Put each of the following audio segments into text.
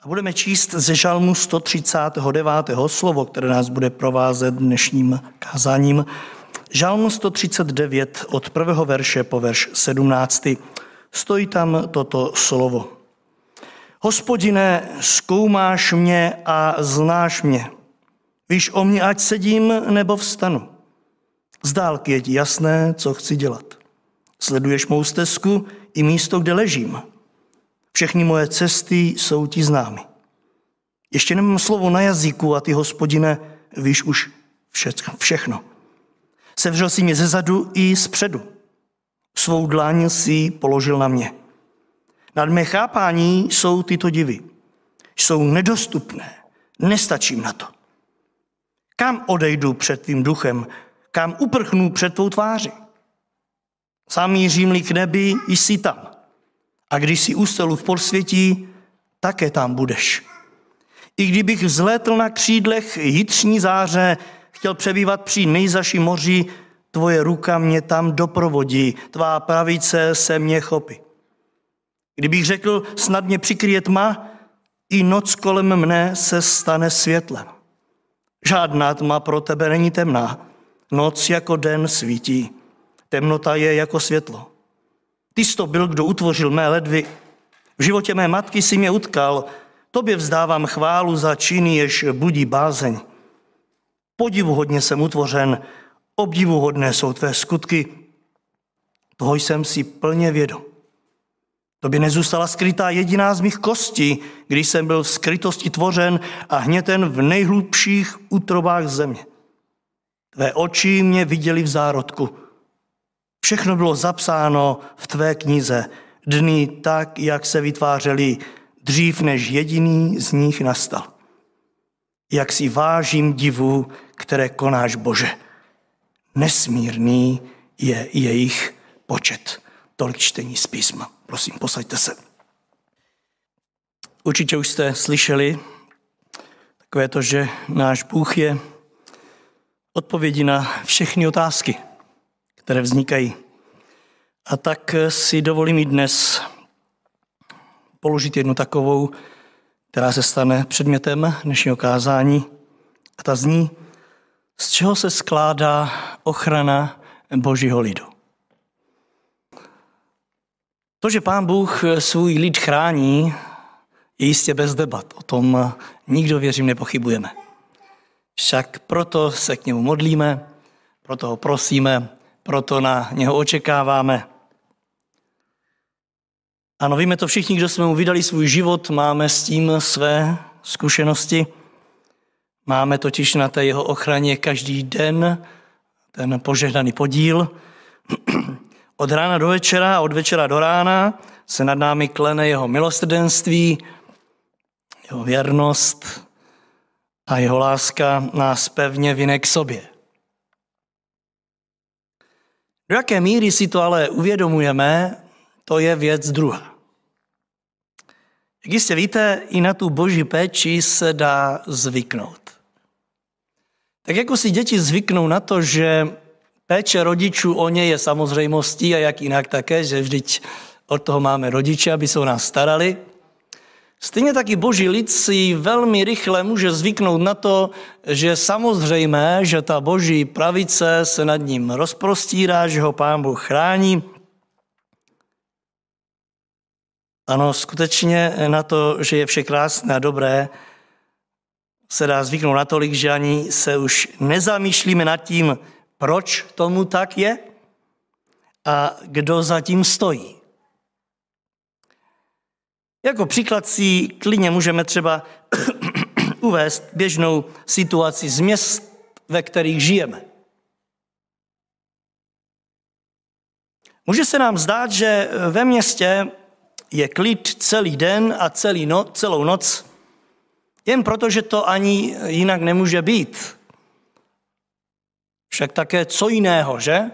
A budeme číst ze žalmu 139. slovo, které nás bude provázet dnešním kázáním. Žalm 139 od prvého verše po verš 17. Stojí tam toto slovo. Hospodine, zkoumáš mě a znáš mě. Víš o mě, ať sedím nebo vstanu. Z dálky je ti jasné, co chci dělat. Sleduješ mou stezku i místo, kde ležím. Všechny moje cesty jsou ti známy. Ještě nemám slovo na jazyku a ty, hospodine, víš už všechno. Sevřel si mě ze zadu i zpředu. Svou dlaň si položil na mě. Nad mé chápání jsou tyto divy. Jsou nedostupné. Nestačím na to. Kam odejdu před tvým duchem? Kam uprchnu před tvou tváří? Sám mířím k nebi, jsi tam. A když si ustelu v podsvětí, také tam budeš. I kdybych vzlétl na křídlech jitřní záře, chtěl přebývat při nejzaší moři, tvoje ruka mě tam doprovodí, tvá pravice se mě chopí. Kdybych řekl, snad mě přikryje tma, i noc kolem mne se stane světlem. Žádná tma pro tebe není temná, noc jako den svítí, temnota je jako světlo. Ty jsi to byl, kdo utvořil mé ledvy. V životě mé matky si mě utkal, tobě vzdávám chválu za činy, jež budí bázeň. Podivuhodně jsem utvořen, obdivuhodné jsou tvé skutky, toho jsem si plně vědom. To by nezůstala skrytá jediná z mých kostí, když jsem byl v skrytosti tvořen a hněten v nejhlubších útrobách země. Tvé oči mě viděli v zárodku. Všechno bylo zapsáno v tvé knize, dny tak, jak se vytvářely, dřív než jediný z nich nastal. Jak si vážím divu, které konáš Bože. Nesmírný je jejich počet. Tolik čtení z písma. Prosím, posaďte se. Určitě už jste slyšeli takové to, že náš Bůh je odpovědi na všechny otázky, které vznikají. A tak si dovolím i dnes položit jednu takovou, která se stane předmětem dnešního kázání. A ta zní, z čeho se skládá ochrana Božího lidu. To, že pán Bůh svůj lid chrání, je jistě bez debat. O tom nikdo, věřím, nepochybujeme. Však proto se k němu modlíme, proto ho prosíme, proto na něho očekáváme. Ano, víme to všichni, kdo jsme mu vydali svůj život, máme s tím své zkušenosti. Máme totiž na té jeho ochraně každý den ten požehnaný podíl. Od rána do večera a od večera do rána se nad námi klene jeho milostrdenství, jeho věrnost a jeho láska nás pevně vyne k sobě. Do jaké míry si to ale uvědomujeme, to je věc druhá. Jak jistě víte, i na tu boží péči se dá zvyknout. Tak jako si děti zvyknou na to, že péče rodičů o ně je samozřejmostí a jak jinak také, že vždyť od toho máme rodiče, aby se o nás starali. Stejně taky boží lid si velmi rychle může zvyknout na to, že samozřejmé, že ta boží pravice se nad ním rozprostírá, že ho pán Bůh chrání. Ano, skutečně na to, že je vše krásné a dobré, se dá zvyknout natolik, že ani se už nezamýšlíme nad tím, proč tomu tak je a kdo za tím stojí. Jako příklad si klidně můžeme třeba uvést běžnou situaci z měst, ve kterých žijeme. Může se nám zdát, že ve městě je klid celý den a celý no, celou noc, jen proto, že to ani jinak nemůže být. Však také co jiného, že?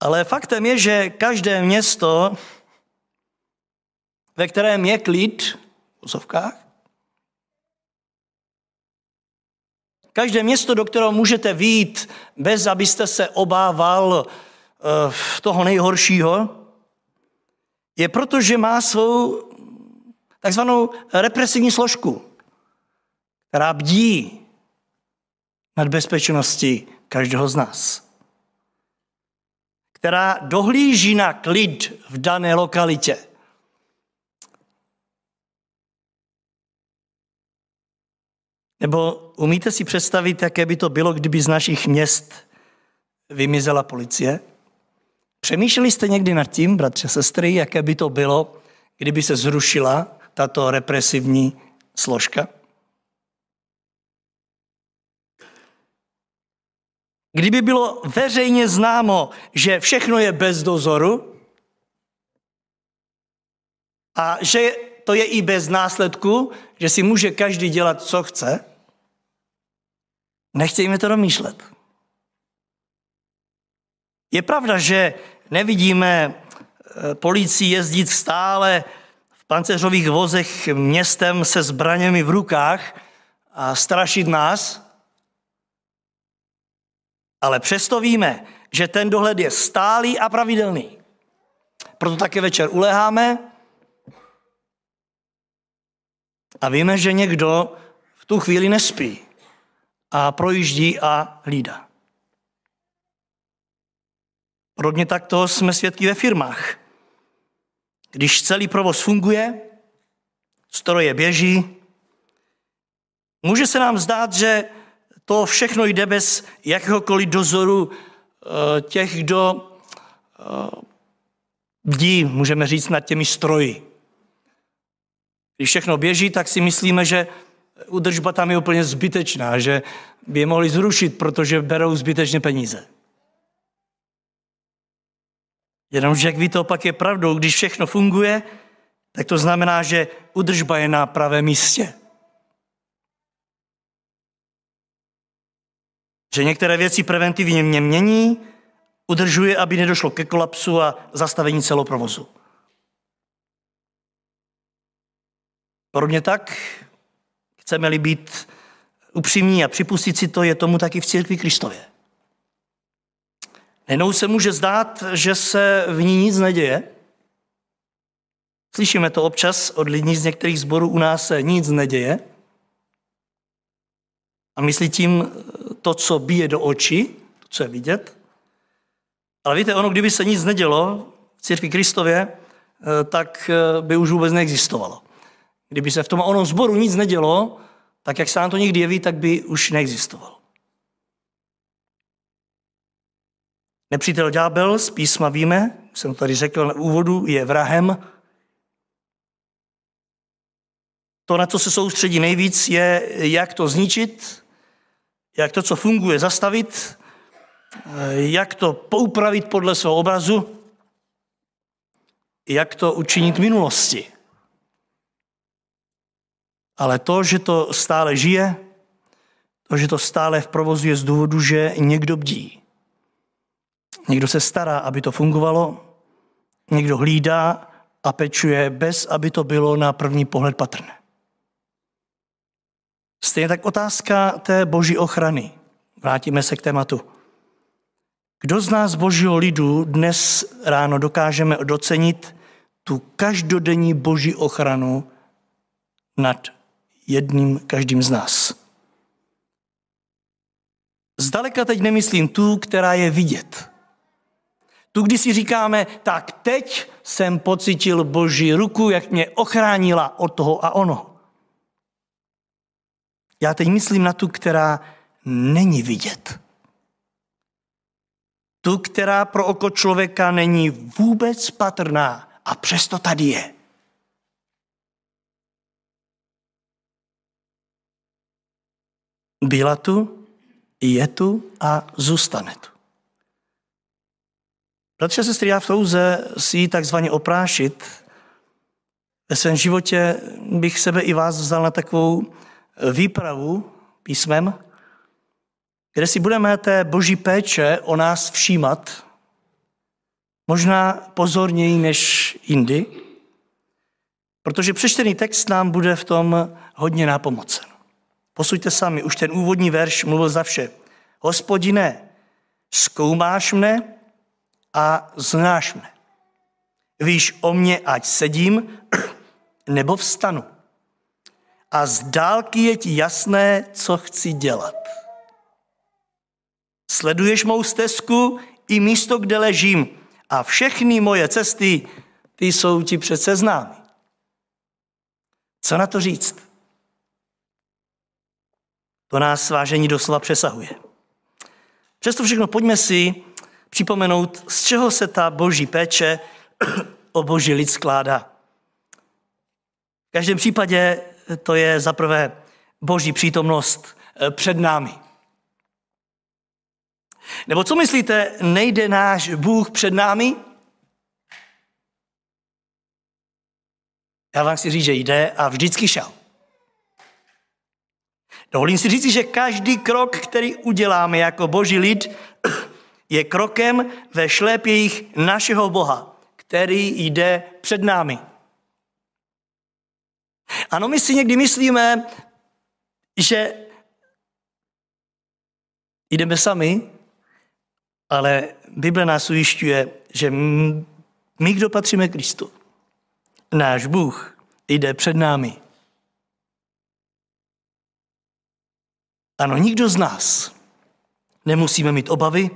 Ale faktem je, že každé město, ve kterém je klid, v úzovkách, každé město, do kterého můžete vít, bez abyste se obával uh, toho nejhoršího, je proto, že má svou takzvanou represivní složku, která bdí nad bezpečností každého z nás. Která dohlíží na klid v dané lokalitě. Nebo umíte si představit, jaké by to bylo, kdyby z našich měst vymizela policie? Přemýšleli jste někdy nad tím, bratře, sestry, jaké by to bylo, kdyby se zrušila tato represivní složka? Kdyby bylo veřejně známo, že všechno je bez dozoru a že to je i bez následku, že si může každý dělat, co chce, nechtějme to domýšlet. Je pravda, že nevidíme eh, policii jezdit stále v panceřových vozech městem se zbraněmi v rukách a strašit nás, ale přesto víme, že ten dohled je stálý a pravidelný. Proto také večer uleháme a víme, že někdo v tu chvíli nespí a projíždí a hlídá. Podobně takto jsme svědky ve firmách. Když celý provoz funguje, stroje běží, může se nám zdát, že to všechno jde bez jakéhokoliv dozoru eh, těch, kdo eh, bdí, můžeme říct, nad těmi stroji. Když všechno běží, tak si myslíme, že udržba tam je úplně zbytečná, že by je mohli zrušit, protože berou zbytečně peníze. Jenomže jak ví to opak je pravdou, když všechno funguje, tak to znamená, že udržba je na pravém místě. Že některé věci preventivně mě mění, udržuje, aby nedošlo ke kolapsu a zastavení celého provozu. Podobně tak, chceme-li být upřímní a připustit si to, je tomu taky v církvi Kristově. Nenou se může zdát, že se v ní nic neděje. Slyšíme to občas od lidí z některých zborů, u nás se nic neděje. A myslí tím to, co bije do očí, to, co je vidět. Ale víte, ono, kdyby se nic nedělo v církvi Kristově, eh, tak eh, by už vůbec neexistovalo. Kdyby se v tom onom zboru nic nedělo, tak jak se nám to někdy jeví, tak by už neexistovalo. Nepřítel ďábel z písma víme, jsem to tady řekl na úvodu, je vrahem. To, na co se soustředí nejvíc, je, jak to zničit, jak to, co funguje, zastavit, jak to poupravit podle svého obrazu, jak to učinit minulosti. Ale to, že to stále žije, to, že to stále v provozu je z důvodu, že někdo bdí. Někdo se stará, aby to fungovalo, někdo hlídá a pečuje, bez aby to bylo na první pohled patrné. Stejně tak otázka té boží ochrany. Vrátíme se k tématu. Kdo z nás božího lidu dnes ráno dokážeme docenit tu každodenní boží ochranu nad jedním každým z nás? Zdaleka teď nemyslím tu, která je vidět. Tu, kdy si říkáme, tak teď jsem pocítil boží ruku, jak mě ochránila od toho a ono. Já teď myslím na tu, která není vidět. Tu, která pro oko člověka není vůbec patrná a přesto tady je. Byla tu, je tu a zůstane tu. Bratři a sestry, já v touze si ji takzvaně oprášit, ve svém životě bych sebe i vás vzal na takovou výpravu písmem, kde si budeme té boží péče o nás všímat, možná pozorněji než jindy, protože přečtený text nám bude v tom hodně nápomocen. Posuďte sami, už ten úvodní verš mluvil za vše. Hospodine, zkoumáš mne a znáš mne. Víš o mně, ať sedím nebo vstanu. A z dálky je ti jasné, co chci dělat. Sleduješ mou stezku i místo, kde ležím a všechny moje cesty, ty jsou ti přece známy. Co na to říct? To nás svážení doslova přesahuje. Přesto všechno pojďme si připomenout, z čeho se ta boží péče o boží lid skládá. V každém případě to je zaprvé boží přítomnost eh, před námi. Nebo co myslíte, nejde náš Bůh před námi? Já vám chci říct, že jde a vždycky šel. Dovolím si říct, že každý krok, který uděláme jako boží lid, je krokem ve šlépějích našeho Boha, který jde před námi. Ano, my si někdy myslíme, že jdeme sami, ale Bible nás ujišťuje, že my, kdo patříme Kristu, náš Bůh jde před námi. Ano, nikdo z nás nemusíme mít obavy,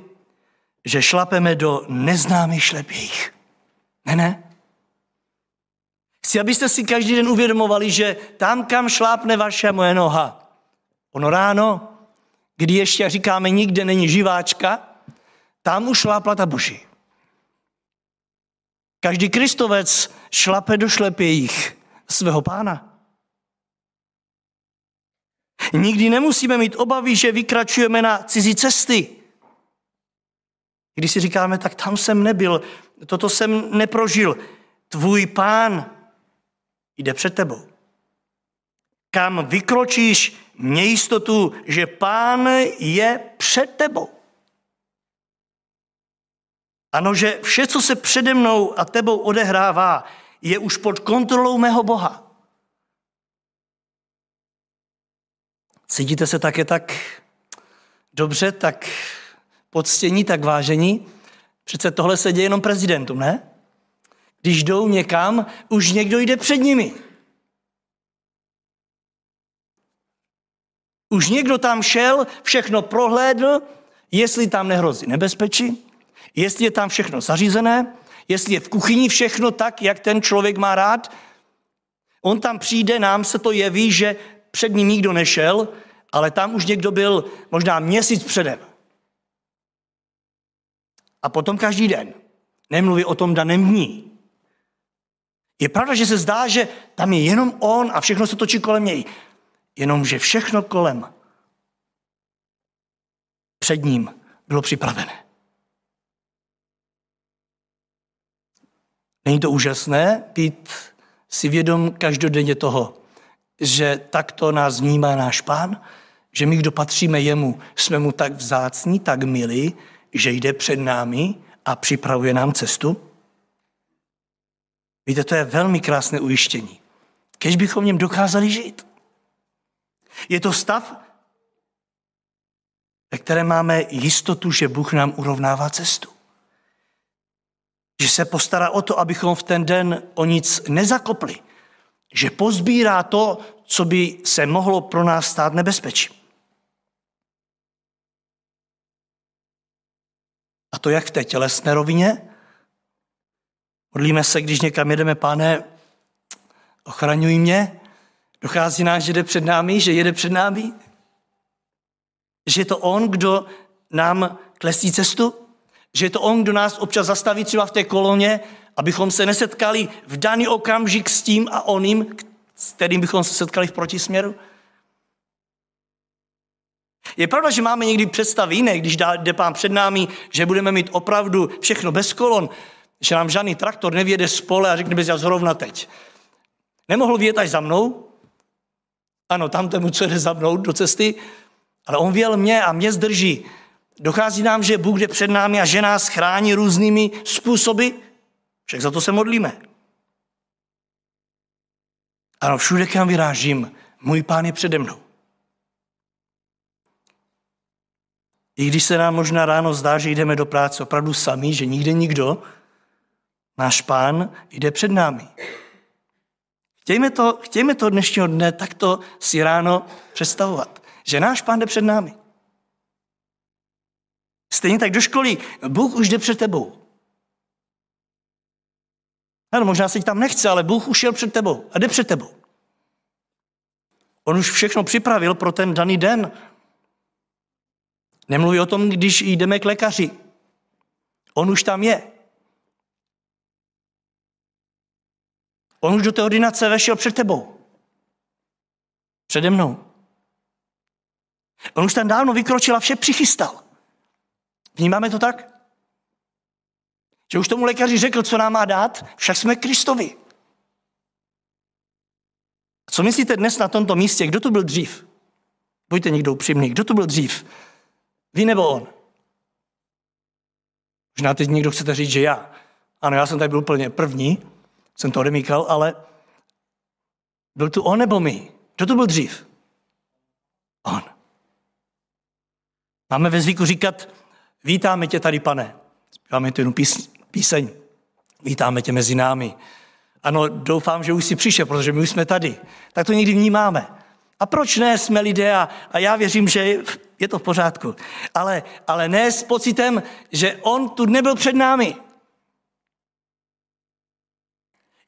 že šlapeme do neznámých šlepějích. Ne, ne. Chci, abyste si každý den uvědomovali, že tam, kam šlápne vaše moje noha, ono ráno, kdy ještě říkáme, nikde není živáčka, tam už šlápla ta boží. Každý kristovec šlape do šlepějích svého pána. Nikdy nemusíme mít obavy, že vykračujeme na cizí cesty. Když si říkáme, tak tam jsem nebyl, toto jsem neprožil. Tvůj pán jde před tebou. Kam vykročíš, měj jistotu, že pán je před tebou. Ano, že vše, co se přede mnou a tebou odehrává, je už pod kontrolou mého Boha. Cítíte se také tak dobře, tak poctění, tak vážení? Přece tohle se děje jenom prezidentům, ne? Když jdou někam, už někdo jde před nimi. Už někdo tam šel, všechno prohlédl, jestli tam nehrozí nebezpečí, jestli je tam všechno zařízené, jestli je v kuchyni všechno tak, jak ten člověk má rád. On tam přijde, nám se to jeví, že před ním nikdo nešel, ale tam už někdo byl možná měsíc předem. A potom každý den. Nemluví o tom daném dní. Je pravda, že se zdá, že tam je jenom on a všechno se točí kolem něj. Jenomže všechno kolem před ním bylo připravené. Není to úžasné být si vědom každodenně toho, že takto nás vnímá náš pán, že my, kdo patříme jemu, jsme mu tak vzácní, tak milí, že jde před námi a připravuje nám cestu? Víte, to je velmi krásné ujištění. Kež bychom v něm dokázali žít. Je to stav, ve kterém máme jistotu, že Bůh nám urovnává cestu. Že se postará o to, abychom v ten den o nic nezakopli. Že pozbírá to, co by se mohlo pro nás stát nebezpečím. A to jak v té tělesné rovině, Modlíme se, když někam jedeme, pane, ochraňuj mě. Dochází nás, že jde před námi, že jede před námi. Že je to on, kdo nám klesí cestu. Že je to on, kdo nás občas zastaví třeba v té koloně, abychom se nesetkali v daný okamžik s tím a oným, s kterým bychom se setkali v protisměru. Je pravda, že máme někdy představy jiné, když jde pán před námi, že budeme mít opravdu všechno bez kolon, že nám žádný traktor nevěde z pole a řekne bys já zrovna teď. Nemohl vědět až za mnou, ano, tam tomu, co jde za mnou do cesty, ale on věl mě a mě zdrží. Dochází nám, že Bůh jde před námi a že nás chrání různými způsoby, však za to se modlíme. Ano, všude, kam vyrážím, můj pán je přede mnou. I když se nám možná ráno zdá, že jdeme do práce opravdu sami, že nikde nikdo, Náš pán jde před námi. Chtějme to, chtějme to dnešního dne takto si ráno představovat, že náš pán jde před námi. Stejně tak do školy, Bůh už jde před tebou. Ano, možná se tam nechce, ale Bůh už šel před tebou a jde před tebou. On už všechno připravil pro ten daný den. Nemluví o tom, když jdeme k lékaři. On už tam je. On už do té ordinace vešel před tebou. Přede mnou. On už tam dávno vykročil a vše přichystal. Vnímáme to tak? Že už tomu lékaři řekl, co nám má dát, však jsme Kristovi. Co myslíte dnes na tomto místě? Kdo tu byl dřív? Buďte někdo upřímný. Kdo tu byl dřív? Vy nebo on? Možná teď někdo chcete říct, že já. Ano, já jsem tady byl úplně první, jsem to odemíkal, ale byl tu on nebo my? Kdo tu byl dřív? On. Máme ve zvyku říkat, vítáme tě tady, pane. Zpíváme tu jednu píseň. Vítáme tě mezi námi. Ano, doufám, že už jsi přišel, protože my už jsme tady. Tak to někdy vnímáme. A proč ne, jsme lidé a, a já věřím, že je to v pořádku. Ale, ale ne s pocitem, že on tu nebyl před námi.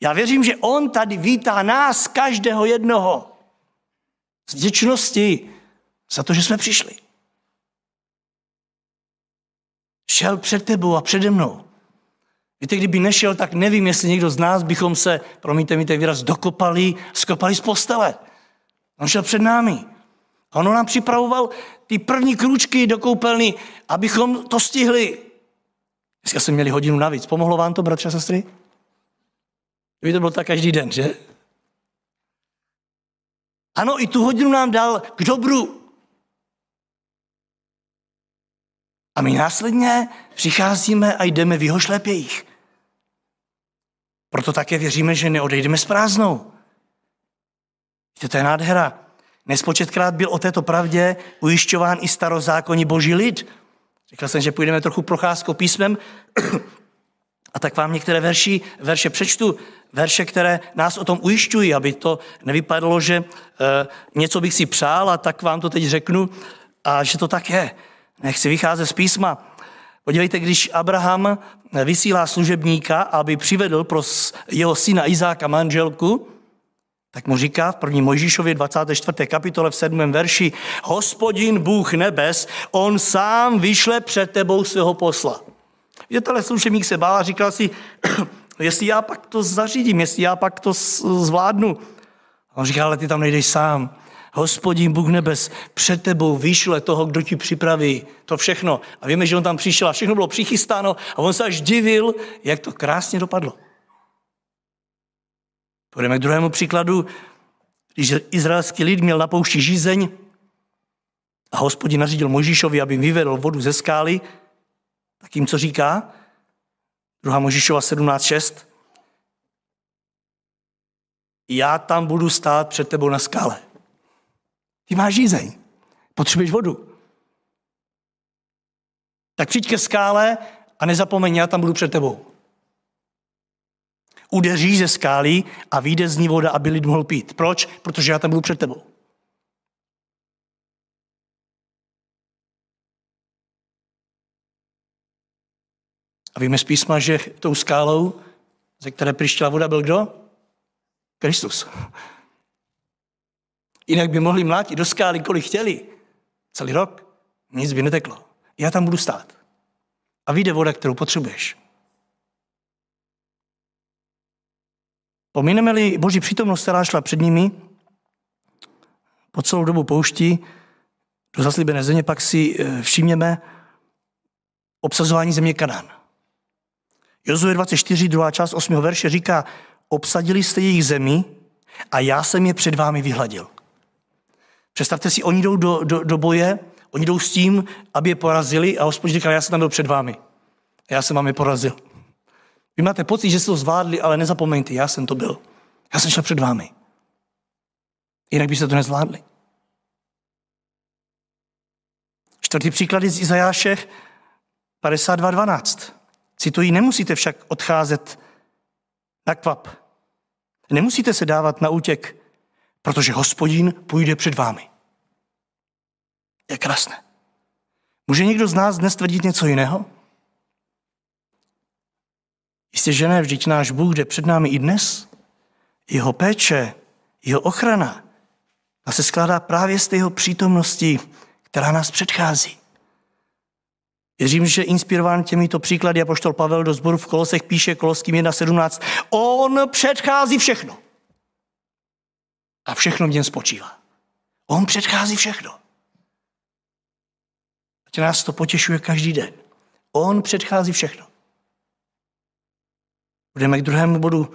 Já věřím, že on tady vítá nás, každého jednoho. Z vděčnosti za to, že jsme přišli. Šel před tebou a přede mnou. Víte, kdyby nešel, tak nevím, jestli někdo z nás bychom se, promiňte mi ten výraz, dokopali, skopali z postele. On šel před námi. On nám připravoval ty první krůčky do koupelny, abychom to stihli. Dneska jsme měli hodinu navíc. Pomohlo vám to, bratře a sestry? Kdyby to bylo tak každý den, že? Ano, i tu hodinu nám dal k dobru. A my následně přicházíme a jdeme v jeho šlepějích. Proto také věříme, že neodejdeme s prázdnou. Víte, to je nádhera. Nespočetkrát byl o této pravdě ujišťován i starozákonní boží lid. Říkal jsem, že půjdeme trochu procházkou písmem a tak vám některé verši, verše přečtu, verše, které nás o tom ujišťují, aby to nevypadalo, že e, něco bych si přál a tak vám to teď řeknu a že to tak je. Nechci vycházet z písma. Podívejte, když Abraham vysílá služebníka, aby přivedl pro jeho syna Izáka manželku, tak mu říká v první Mojžíšově 24. kapitole v 7. verši, hospodin Bůh nebes, on sám vyšle před tebou svého posla. Tenhle služebník se bál a říkal si, jestli já pak to zařídím, jestli já pak to zvládnu. A on říká, ale ty tam nejdeš sám. Hospodin Bůh nebes před tebou vyšle toho, kdo ti připraví to všechno. A víme, že on tam přišel a všechno bylo přichystáno a on se až divil, jak to krásně dopadlo. Půjdeme k druhému příkladu. Když izraelský lid měl na poušti žízeň a hospodin nařídil Možíšovi, aby vyvedl vodu ze skály, tak jim co říká? Druhá Možíšova 17.6. Já tam budu stát před tebou na skále. Ty máš žízeň. Potřebuješ vodu. Tak přijď ke skále a nezapomeň, já tam budu před tebou. Udeří ze skály a vyjde z ní voda, aby lid mohl pít. Proč? Protože já tam budu před tebou. A víme z písma, že tou skálou, ze které přišla voda, byl kdo? Kristus. Jinak by mohli mlátit do skály, kolik chtěli. Celý rok. Nic by neteklo. Já tam budu stát. A vyjde voda, kterou potřebuješ. Pomineme-li Boží přítomnost, která šla před nimi po celou dobu pouští do zaslíbené země, pak si eh, všimněme obsazování země Kanán. Jozue 24, druhá část 8. verše říká, obsadili jste jejich zemi a já jsem je před vámi vyhladil. Představte si, oni jdou do, do, do boje, oni jdou s tím, aby je porazili a hospodin říká, já jsem tam byl před vámi. Já jsem vám je porazil. Vy máte pocit, že jste to zvládli, ale nezapomeňte, já jsem to byl. Já jsem šel před vámi. Jinak byste to nezvládli. Čtvrtý příklad je z Izajáše 52.12. Cituji, nemusíte však odcházet na kvap. Nemusíte se dávat na útěk, protože hospodin půjde před vámi. Je krásné. Může někdo z nás dnes tvrdit něco jiného? Jistě, že ne, vždyť náš Bůh jde před námi i dnes. Jeho péče, jeho ochrana a se skládá právě z té jeho přítomnosti, která nás předchází. Věřím, že inspirován těmito příklady apoštol Pavel do sboru v Kolosech píše Koloským 1.17. On předchází všechno. A všechno v něm spočívá. On předchází všechno. Ať nás to potěšuje každý den. On předchází všechno. Budeme k druhému bodu.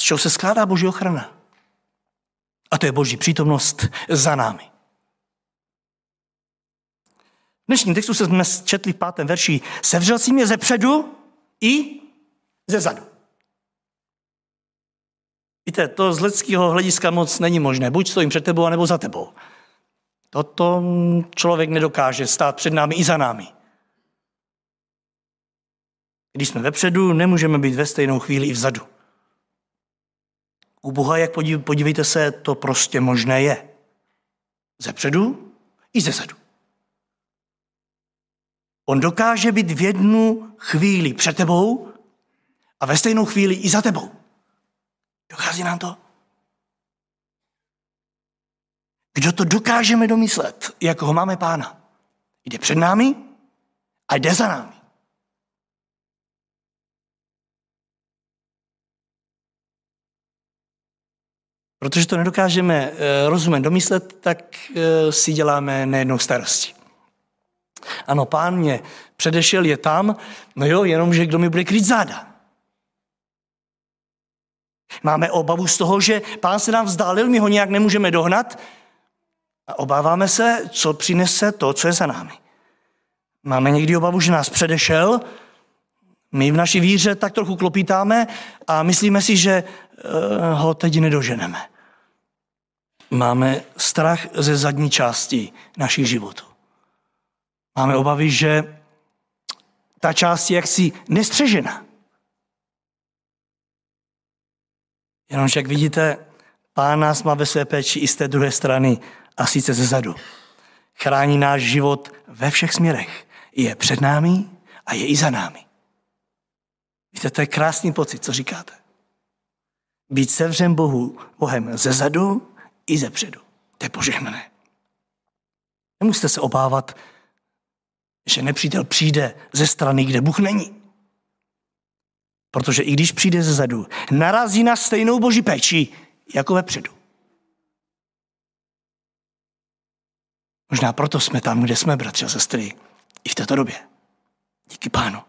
Z čeho se skládá boží ochrana? A to je boží přítomnost za námi. V dnešním textu jsme četli v pátém verši. Sevřel si mě ze předu i ze zadu. Víte, to z lidského hlediska moc není možné. Buď stojím před tebou, anebo za tebou. Toto člověk nedokáže stát před námi i za námi. Když jsme vepředu, nemůžeme být ve stejnou chvíli i vzadu. U Boha, jak podívejte se, to prostě možné je. Ze předu i ze zadu. On dokáže být v jednu chvíli před tebou a ve stejnou chvíli i za tebou. Dochází nám to? Kdo to dokážeme domyslet, jak ho máme pána? Jde před námi a jde za námi. Protože to nedokážeme eh, rozumět domyslet, tak eh, si děláme nejednou starosti. Ano, pán mě předešel, je tam, no jo, jenomže kdo mi bude kryt záda. Máme obavu z toho, že pán se nám vzdálil, my ho nějak nemůžeme dohnat a obáváme se, co přinese to, co je za námi. Máme někdy obavu, že nás předešel, my v naší víře tak trochu klopítáme a myslíme si, že eh, ho teď nedoženeme. Máme strach ze zadní části našich životů. Máme obavy, že ta část je jaksi nestřežena. Jenomže, jak vidíte, pán nás má ve své péči i z té druhé strany a sice ze zadu. Chrání náš život ve všech směrech. Je před námi a je i za námi. Víte, to je krásný pocit, co říkáte. Být sevřen Bohu, Bohem ze zadu i ze předu. To je požehnané. Nemusíte se obávat, že nepřítel přijde ze strany, kde Bůh není. Protože i když přijde ze zadu, narazí na stejnou boží péči, jako vepředu. Možná proto jsme tam, kde jsme, bratři a sestry, i v této době. Díky pánu.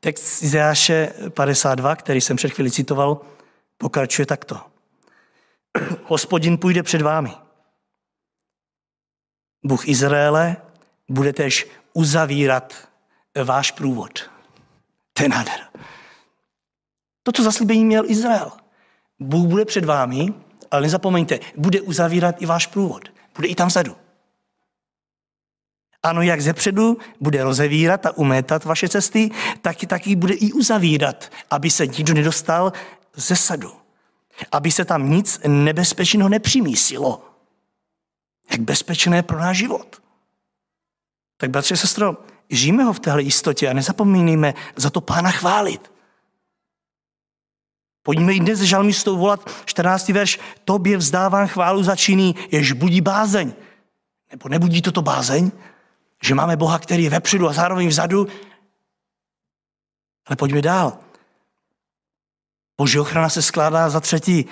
Text Izajáše 52, který jsem před chvíli citoval, pokračuje takto. Hospodin půjde před vámi. Bůh Izraele bude tež uzavírat váš průvod. To je nádhera. Toto zaslíbení měl Izrael. Bůh bude před vámi, ale nezapomeňte, bude uzavírat i váš průvod. Bude i tam vzadu. Ano, jak zepředu bude rozevírat a umétat vaše cesty, tak taky bude i uzavírat, aby se nikdo nedostal ze sadu. Aby se tam nic nebezpečného nepřimísilo. Jak bezpečné pro náš život. Tak bratře, sestro, žijeme ho v téhle jistotě a nezapomínejme za to pána chválit. Pojďme i dnes žalmistou volat 14. verš, tobě vzdávám chválu za činy, jež budí bázeň. Nebo nebudí toto bázeň? Že máme Boha, který je vepředu a zároveň vzadu? Ale pojďme dál. Boží ochrana se skládá za třetí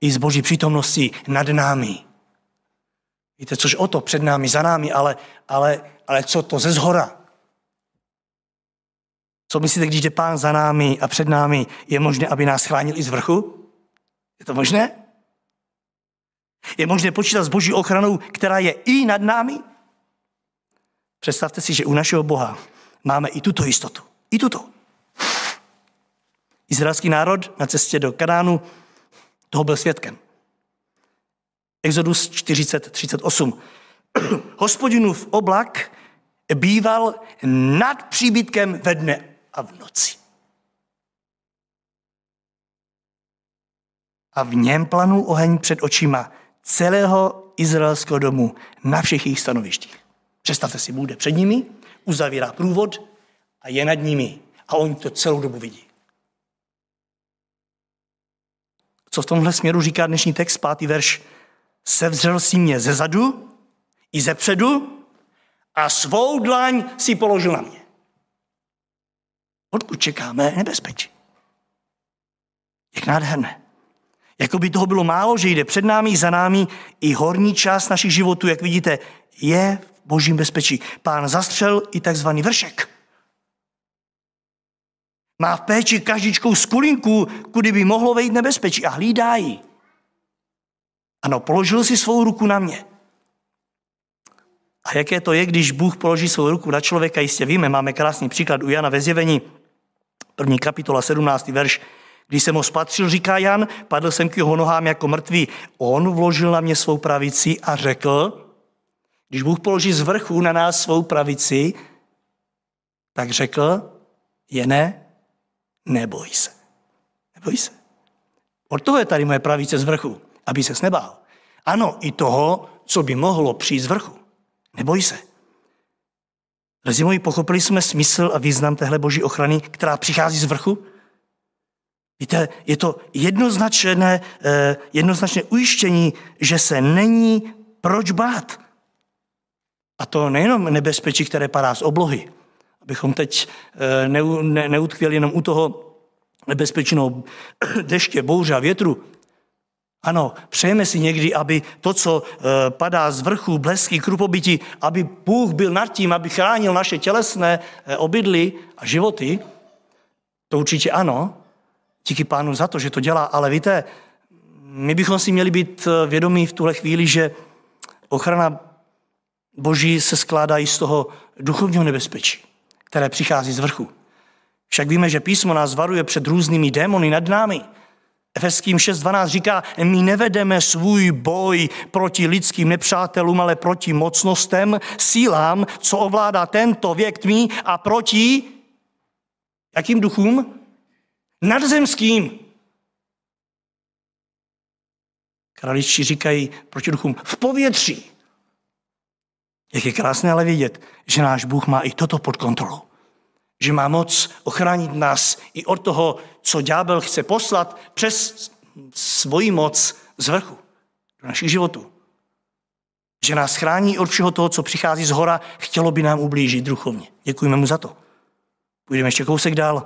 i z boží přítomnosti nad námi. Víte, což o to před námi, za námi, ale, ale, ale co to ze zhora? Co myslíte, když jde pán za námi a před námi, je možné, aby nás chránil i z vrchu? Je to možné? Je možné počítat s boží ochranou, která je i nad námi? Představte si, že u našeho Boha máme i tuto jistotu. I tuto. Izraelský národ na cestě do Kanánu toho byl svědkem. Exodus 40, 38. Hospodinův oblak býval nad příbytkem ve dne a v noci. a v něm planul oheň před očima celého izraelského domu na všech jejich stanovištích. Představte si, bude před nimi, uzavírá průvod a je nad nimi. A oni to celou dobu vidí. Co v tomhle směru říká dnešní text, pátý verš? Sevřel si mě ze zadu i ze předu a svou dlaň si položil na mě. Odkud čekáme nebezpečí? Jak nádherné. Jako by toho bylo málo, že jde před námi, za námi i horní část našich životů, jak vidíte, je v božím bezpečí. Pán zastřel i takzvaný vršek. Má v péči každičkou skulinku, kudy by mohlo vejít nebezpečí a hlídá ji. Ano, položil si svou ruku na mě. A jaké to je, když Bůh položí svou ruku na člověka, jistě víme, máme krásný příklad u Jana ve zjevení, první kapitola, 17. verš. Když jsem ho spatřil, říká Jan, padl jsem k jeho nohám jako mrtvý. On vložil na mě svou pravici a řekl, když Bůh položí z vrchu na nás svou pravici, tak řekl, je ne, neboj se. Neboj se. Od toho je tady moje pravice z vrchu, aby se nebál. Ano, i toho, co by mohlo přijít z vrchu. Neboj se. Moji, pochopili jsme smysl a význam téhle boží ochrany, která přichází z vrchu? Víte, je to jednoznačné, eh, jednoznačné ujištění, že se není proč bát. A to nejenom nebezpečí, které padá z oblohy, abychom teď eh, neutkvěli jenom u toho nebezpečného deště, bouře a větru, ano, přejeme si někdy, aby to, co eh, padá z vrchu, blesky, krupobytí, aby Bůh byl nad tím, aby chránil naše tělesné eh, obydly a životy. To určitě ano. Díky pánu za to, že to dělá. Ale víte, my bychom si měli být eh, vědomí v tuhle chvíli, že ochrana Boží se skládá i z toho duchovního nebezpečí, které přichází z vrchu. Však víme, že písmo nás varuje před různými démony nad námi, Efeským 6.12 říká, my nevedeme svůj boj proti lidským nepřátelům, ale proti mocnostem, sílám, co ovládá tento věk tmí a proti jakým duchům? Nadzemským. Kraličtí říkají proti duchům v povětří. Jak je krásné ale vidět, že náš Bůh má i toto pod kontrolou že má moc ochránit nás i od toho, co ďábel chce poslat přes svoji moc z vrchu do našich životů. Že nás chrání od všeho toho, co přichází z hora, chtělo by nám ublížit duchovně. Děkujeme mu za to. Půjdeme ještě kousek dál.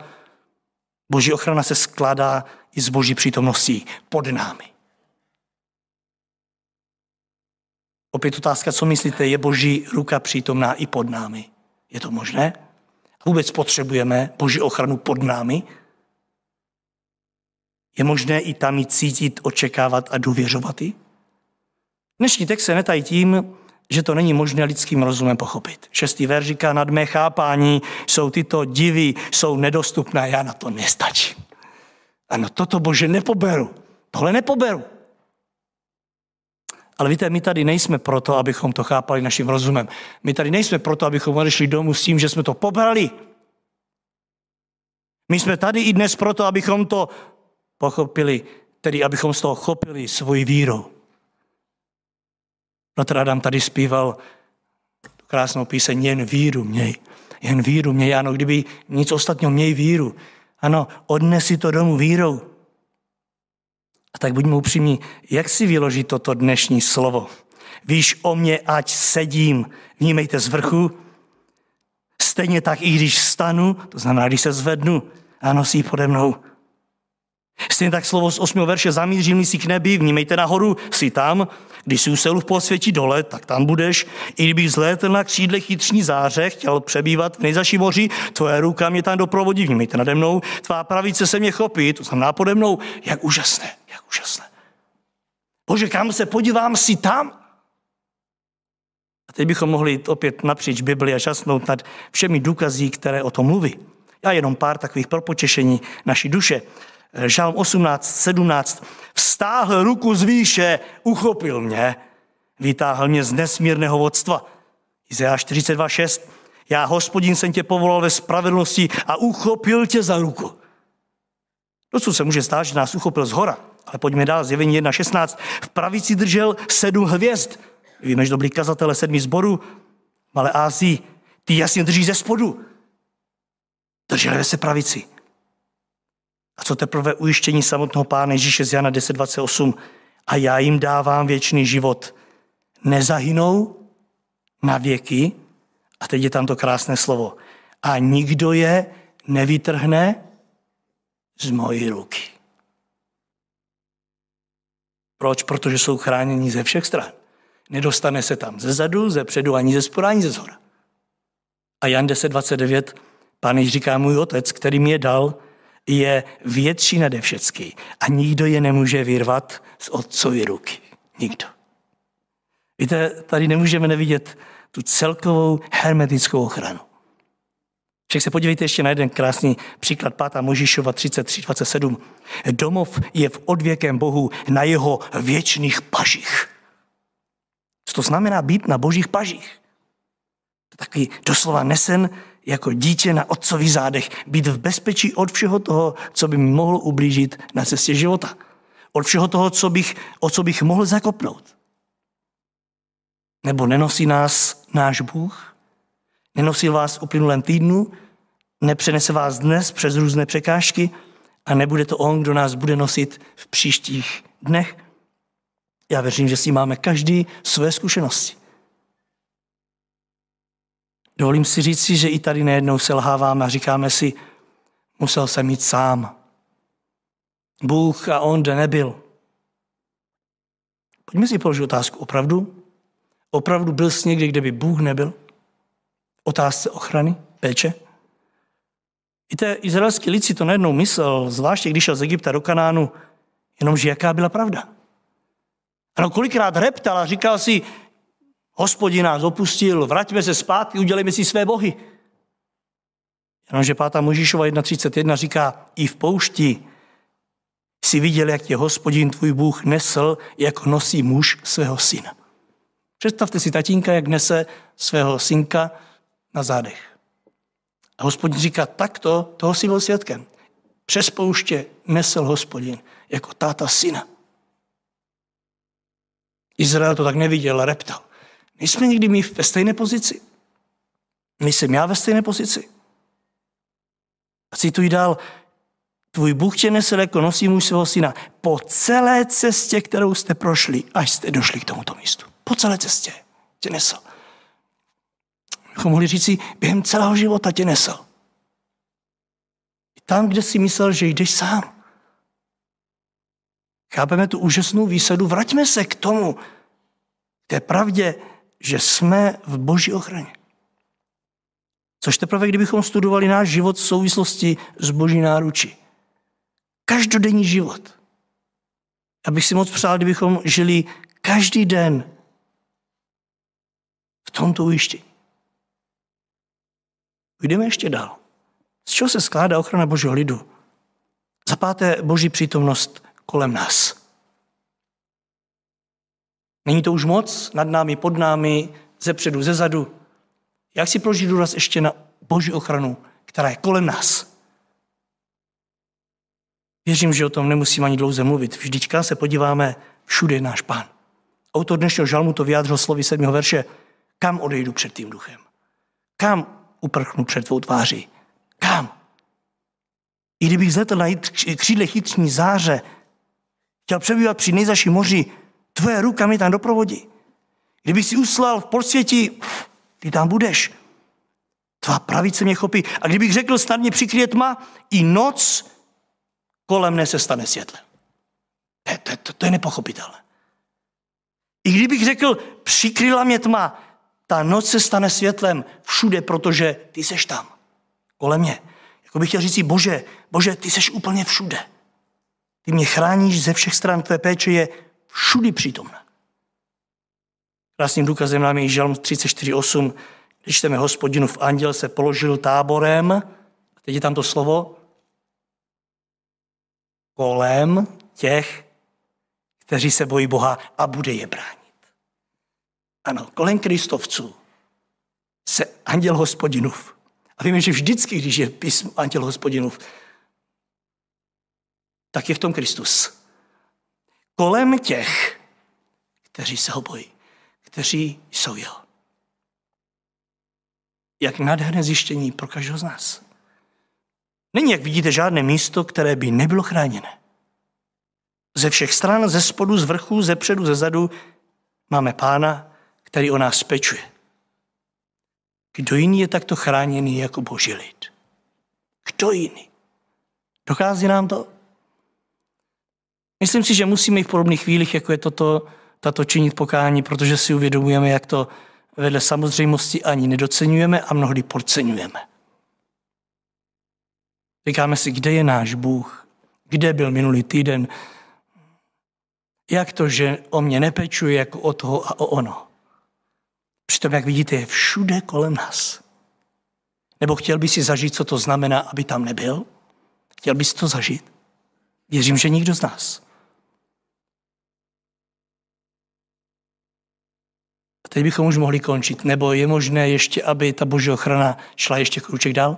Boží ochrana se skládá i z boží přítomností pod námi. Opět otázka, co myslíte, je boží ruka přítomná i pod námi? Je to možné? Vůbec potřebujeme Boží ochranu pod námi? Je možné i tam ji cítit, očekávat a důvěřovat jí? Dnešní text se netají tím, že to není možné lidským rozumem pochopit. Šestý ver říká, nad mé chápání jsou tyto divy, jsou nedostupné, já na to nestačím. Ano, toto bože nepoberu. Tohle nepoberu. Ale víte, my tady nejsme proto, abychom to chápali naším rozumem. My tady nejsme proto, abychom odešli domů s tím, že jsme to pobrali. My jsme tady i dnes proto, abychom to pochopili, tedy abychom z toho chopili svoji víru. Bratr Adam tady zpíval krásnou píseň, jen víru měj. Jen víru měj, ano, kdyby nic ostatního měj víru. Ano, odnesi to domů vírou. A tak buďme upřímní, jak si vyložit toto dnešní slovo? Víš o mě, ať sedím, vnímejte z vrchu, stejně tak i když vstanu, to znamená, když se zvednu a nosí pode mnou. Stejně tak slovo z 8. verše zamířím si k nebi, vnímejte nahoru, jsi tam, když si uselu v posvětí dole, tak tam budeš. I kdybych zlétl na křídle chytřní záře, chtěl přebývat v nejzaší moři, tvoje ruka mě tam doprovodí, vnímejte nade mnou, tvá pravice se mě chopí, to znamená pode mnou, jak úžasné, úžasné. Bože, kam se podívám, si tam? A teď bychom mohli opět napříč Bibli a žasnout nad všemi důkazí, které o tom mluví. Já jenom pár takových pro potěšení naší duše. Žalm 18, 17. Vstáhl ruku z výše, uchopil mě, vytáhl mě z nesmírného vodstva. Izea 42, 6. Já, hospodin, jsem tě povolal ve spravedlnosti a uchopil tě za ruku. To, co se může stát, že nás uchopil z hora, Ale pojďme dál, zjevení 1.16. V pravici držel sedm hvězd. Víme, že dobrý kazatele sedmi zborů, Malé Ázii, ty jasně drží ze spodu. Drželi ve se pravici. A co teprve ujištění samotného pána Ježíše z Jana 10.28. A já jim dávám věčný život. Nezahynou na věky. A teď je tam to krásné slovo. A nikdo je nevytrhne z mojí ruky. Proč? Protože jsou chráněni ze všech stran. Nedostane se tam ze zadu, ze předu, ani ze spoda, ani ze zhora. A Jan 10.29, pán Ježíš říká, můj otec, který mi je dal, je větší nade všecky a nikdo je nemůže vyrvat z otcovy ruky. Nikdo. Víte, tady nemůžeme nevidět tu celkovou hermetickou ochranu. Však se podívejte ještě na jeden krásný příklad 5. Možíšova 33, 27. Domov je v odvěkém Bohu na jeho věčných pažích. Co to znamená být na božích pažích? To takový doslova nesen jako dítě na otcových zádech, být v bezpečí od všeho toho, co by mi mohlo ublížit na cestě života. Od všeho toho, co bych, o co bych mohl zakopnout. Nebo nenosí nás náš Bůh? Nenosí vás v uplynulém týdnu? Nepřenese vás dnes přes různé překážky? A nebude to On, kdo nás bude nosit v příštích dnech? Já věřím, že si máme každý své zkušenosti. Dovolím si říct si, že i tady nejednou selháváme a říkáme si, musel jsem jít sám. Bůh a on jde nebyl. Pojďme si položit otázku. Opravdu? Opravdu byl jsi někdy, kde by Bůh nebyl? Otázce ochrany, péče? Víte, izraelský lid si to najednou myslel, zvláště když šel z Egypta do Kanánu, jenomže jaká byla pravda. Ano, kolikrát reptal a říkal si, hospodin nás opustil, vraťme se zpátky, udělejme si své bohy. Jenomže pátá Možíšova 1.31 říká, i v poušti si viděl, jak tě hospodin tvůj Bůh nesl, jako nosí muž svého syna. Představte si tatínka, jak nese svého synka na zádech. A hospodin říká, takto, toho si byl svědkem. Přes pouště nesl hospodin jako táta syna. Izrael to tak neviděl a reptal. Nejsme někdy my ve stejné pozici. Nejsem já ve stejné pozici. A cituji dál, tvůj Bůh tě nesl jako nosí muž svého syna po celé cestě, kterou jste prošli, až jste došli k tomuto místu. Po celé cestě tě nesl. Bychom mohli říct si, během celého života tě nesl. Tam, kde si myslel, že jdeš sám. Chápeme tu úžasnou výsadu, vraťme se k tomu, k té pravdě, že jsme v boží ochraně. Což teprve, kdybychom studovali náš život v souvislosti s boží náručí. Každodenní život. Já bych si moc přál, kdybychom žili každý den v tomto ujištění. Jdeme ještě dál. Z čeho se skládá ochrana božího lidu? Za páté boží přítomnost kolem nás. Není to už moc nad námi, pod námi, ze předu, ze zadu. Jak si prožít důraz ještě na boží ochranu, která je kolem nás? Věřím, že o tom nemusím ani dlouze mluvit. Vždyčka se podíváme, všude je náš pán. Autor dnešního žalmu to vyjádřil slovy sedmého verše. Kam odejdu před tím duchem? Kam uprchnu před tvou tváří? Kam? I kdybych zletl na křídle chytřní záře, chtěl přebývat při nejzaší moři, tvoje ruka mi tam doprovodí. Kdybych si uslal v podsvětí, ty tam budeš. Tvá pravice mě chopí. A kdybych řekl, snad mě přikryje tma, i noc kolem mne se stane světlem. To, to, to, to je nepochopitelné. I kdybych řekl, přikryla mě tma, ta noc se stane světlem všude, protože ty seš tam, kolem mě. Jako bych chtěl říct bože, bože, ty seš úplně všude. Ty mě chráníš ze všech stran, tvé péče je všudy přítomná. Krásným důkazem nám je Žalm 34.8, když čteme hospodinu v anděl se položil táborem, a teď je tam to slovo, kolem těch, kteří se bojí Boha a bude je bránit. Ano, kolem kristovců se anděl hospodinův. A víme, že vždycky, když je písm anděl hospodinův, tak je v tom Kristus. kolem těch, kteří se ho bojí, kteří jsou jeho. Jak nádherné zjištění pro každého z nás. Není, jak vidíte, žádné místo, které by nebylo chráněné. Ze všech stran, ze spodu, z vrchu, ze předu, ze zadu máme pána, který o nás pečuje. Kdo jiný je takto chráněný jako boží lid? Kdo jiný? Dochází nám to? Myslím si, že musíme i v podobných chvílích, jako je toto, tato činit pokání, protože si uvědomujeme, jak to vedle samozřejmosti ani nedocenujeme a mnohdy podceňujeme. Říkáme si, kde je náš Bůh? Kde byl minulý týden? Jak to, že o mě nepečuje jako o toho a o ono? Přitom, jak vidíte, je všude kolem nás. Nebo chtěl by si zažít, co to znamená, aby tam nebyl? Chtěl bys to zažít? Věřím, že nikdo z nás. A teď bychom už mohli končit. Nebo je možné ještě, aby ta boží ochrana šla ještě kruček dál?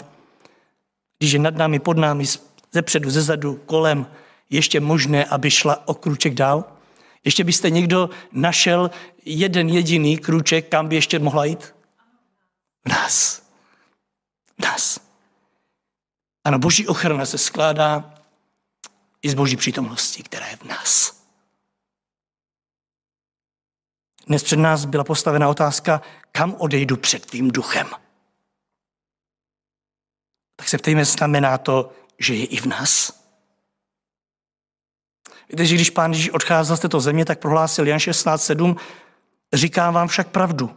Když je nad námi, pod námi, ze předu, ze zadu, kolem, ještě možné, aby šla o kruček dál? Ještě byste někdo našel jeden jediný kruček, kam by ještě mohla jít? V nás. V nás. Ano, boží ochrana se skládá i z boží přítomnosti, která je v nás. Dnes před nás byla postavena otázka, kam odejdu před tvým duchem. Tak se ptejme, znamená to, že je i v nás? Že když pán Ježíš odcházel z této země, tak prohlásil Jan 16.7, říkám vám však pravdu.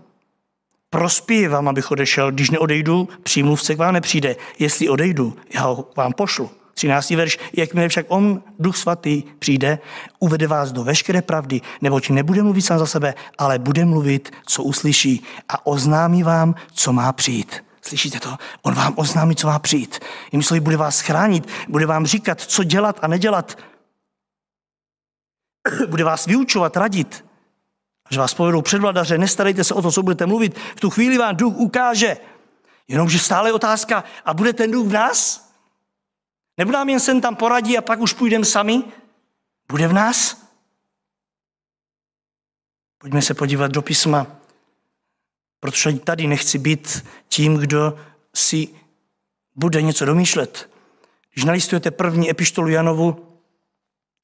Prospěje vám, abych odešel. Když neodejdu, přímluvce k vám nepřijde. Jestli odejdu, já ho vám pošlu. 13. verš, jakmile však on, duch svatý, přijde, uvede vás do veškeré pravdy, neboť nebude mluvit sám za sebe, ale bude mluvit, co uslyší a oznámí vám, co má přijít. Slyšíte to? On vám oznámí, co má přijít. Jím slovy bude vás chránit, bude vám říkat, co dělat a nedělat. Bude vás vyučovat, radit. Až vás povedou předvladaře, nestarejte se o to, co budete mluvit. V tu chvíli vám duch ukáže. Jenomže stále je otázka, a bude ten duch v nás? Nebo nám jen sem tam poradí a pak už půjdeme sami? Bude v nás? Pojďme se podívat do písma, protože tady nechci být tím, kdo si bude něco domýšlet. Když nalistujete první epištolu Janovu,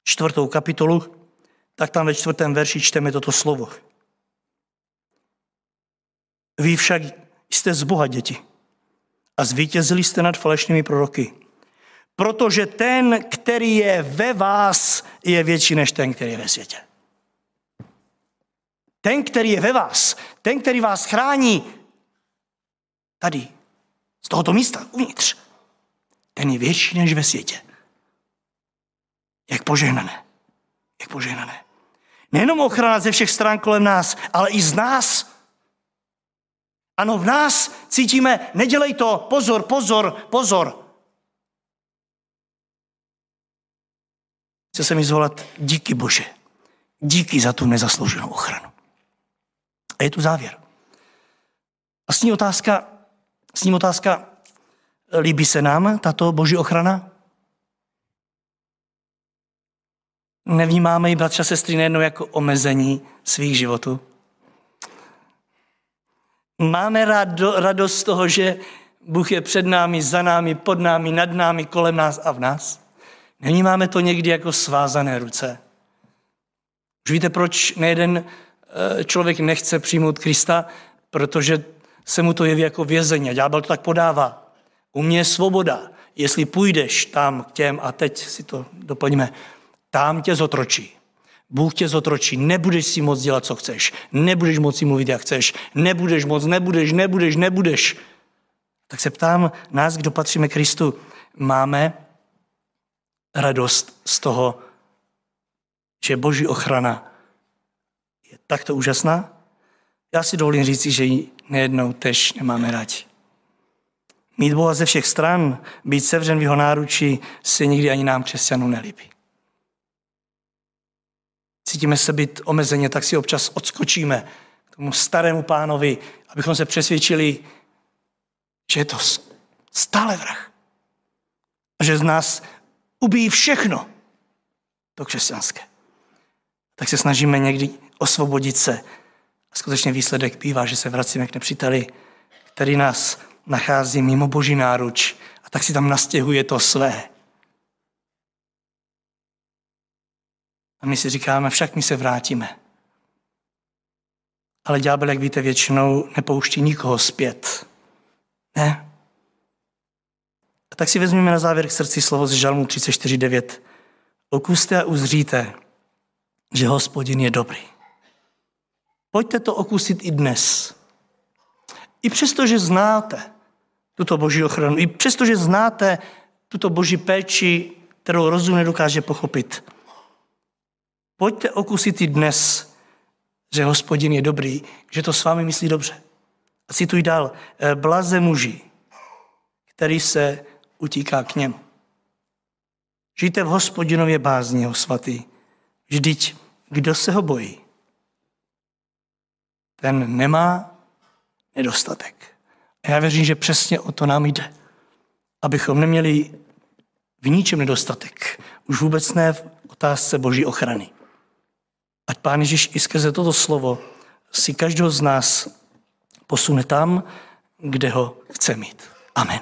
čtvrtou kapitolu, tak tam ve čtvrtém verši čteme toto slovo. Vy však jste z Boha děti a zvítězili jste nad falešnými proroky. Protože ten, který je ve vás, je větší než ten, který je ve světě. Ten, který je ve vás, ten, který vás chrání tady, z tohoto místa, uvnitř, ten je větší než ve světě. Jak požehnané. Jak požehnané. Nejenom ochrana ze všech stran kolem nás, ale i z nás. Ano, v nás cítíme, nedělej to, pozor, pozor, pozor. Chce se mi zvolat díky Bože. Díky za tu nezaslouženou ochranu. A je tu závěr. A s ní otázka, s ním otázka, líbí se nám tato boží ochrana? Nevnímáme ji, bratři a sestry, nejednou jako omezení svých životů. Máme rado, radost z toho, že Bůh je před námi, za námi, pod námi, nad námi, kolem nás a v nás. Nevnímáme to někdy jako svázané ruce. Už víte, proč nejeden eh, člověk nechce přijmout Krista? Protože se mu to jeví jako vězení a ďábel to tak podává. U mě je svoboda. Jestli půjdeš tam k těm, a teď si to doplňme, tam tě zotročí. Bůh tě zotročí, nebudeš si moc dělat, co chceš, nebudeš moci mluvit, jak chceš, nebudeš moc, nebudeš, nebudeš, nebudeš. Tak se ptám nás, kdo patříme Kristu, máme radost z toho, že boží ochrana je takto úžasná? Já si dovolím říci, že ji nejednou tež nemáme rádi. Mít Boha ze všech stran, být sevřen v jeho náručí, se nikdy ani nám křesťanů nelíbí cítíme se být omezeně, tak si občas odskočíme k tomu starému pánovi, abychom se přesvědčili, že je to stále vrah. A že z nás ubíjí všechno to křesťanské. Tak se snažíme někdy osvobodit se. A skutečně výsledek bývá, že se vracíme k nepříteli, který nás nachází mimo boží náruč a tak si tam nastěhuje to své. A my si říkáme, však my se vrátíme. Ale ďábel, jak víte, většinou nepouští nikoho zpět. Ne. A tak si vezmeme na závěr k srdci slovo z Žalmu 34.9. Okuste a uzříte, že hospodin je dobrý. Pojďte to okusit i dnes. I přesto, že znáte tuto boží ochranu, i přesto, že znáte tuto boží péči, kterou rozum nedokáže pochopit, pojďte okusit i dnes, že hospodin je dobrý, že to s vámi myslí dobře. A cituji dál, eh, blaze muži, který se utíká k němu. Žijte v hospodinově bázni, jeho svatý. Vždyť, kdo se ho bojí, ten nemá nedostatek. A já věřím, že přesně o to nám jde. Abychom neměli v ničem nedostatek. Už vůbec ne v otázce boží ochrany. Ať Pán Ježíš i skrze toto slovo si každého z nás posune tam, kde ho chce mít. Amen.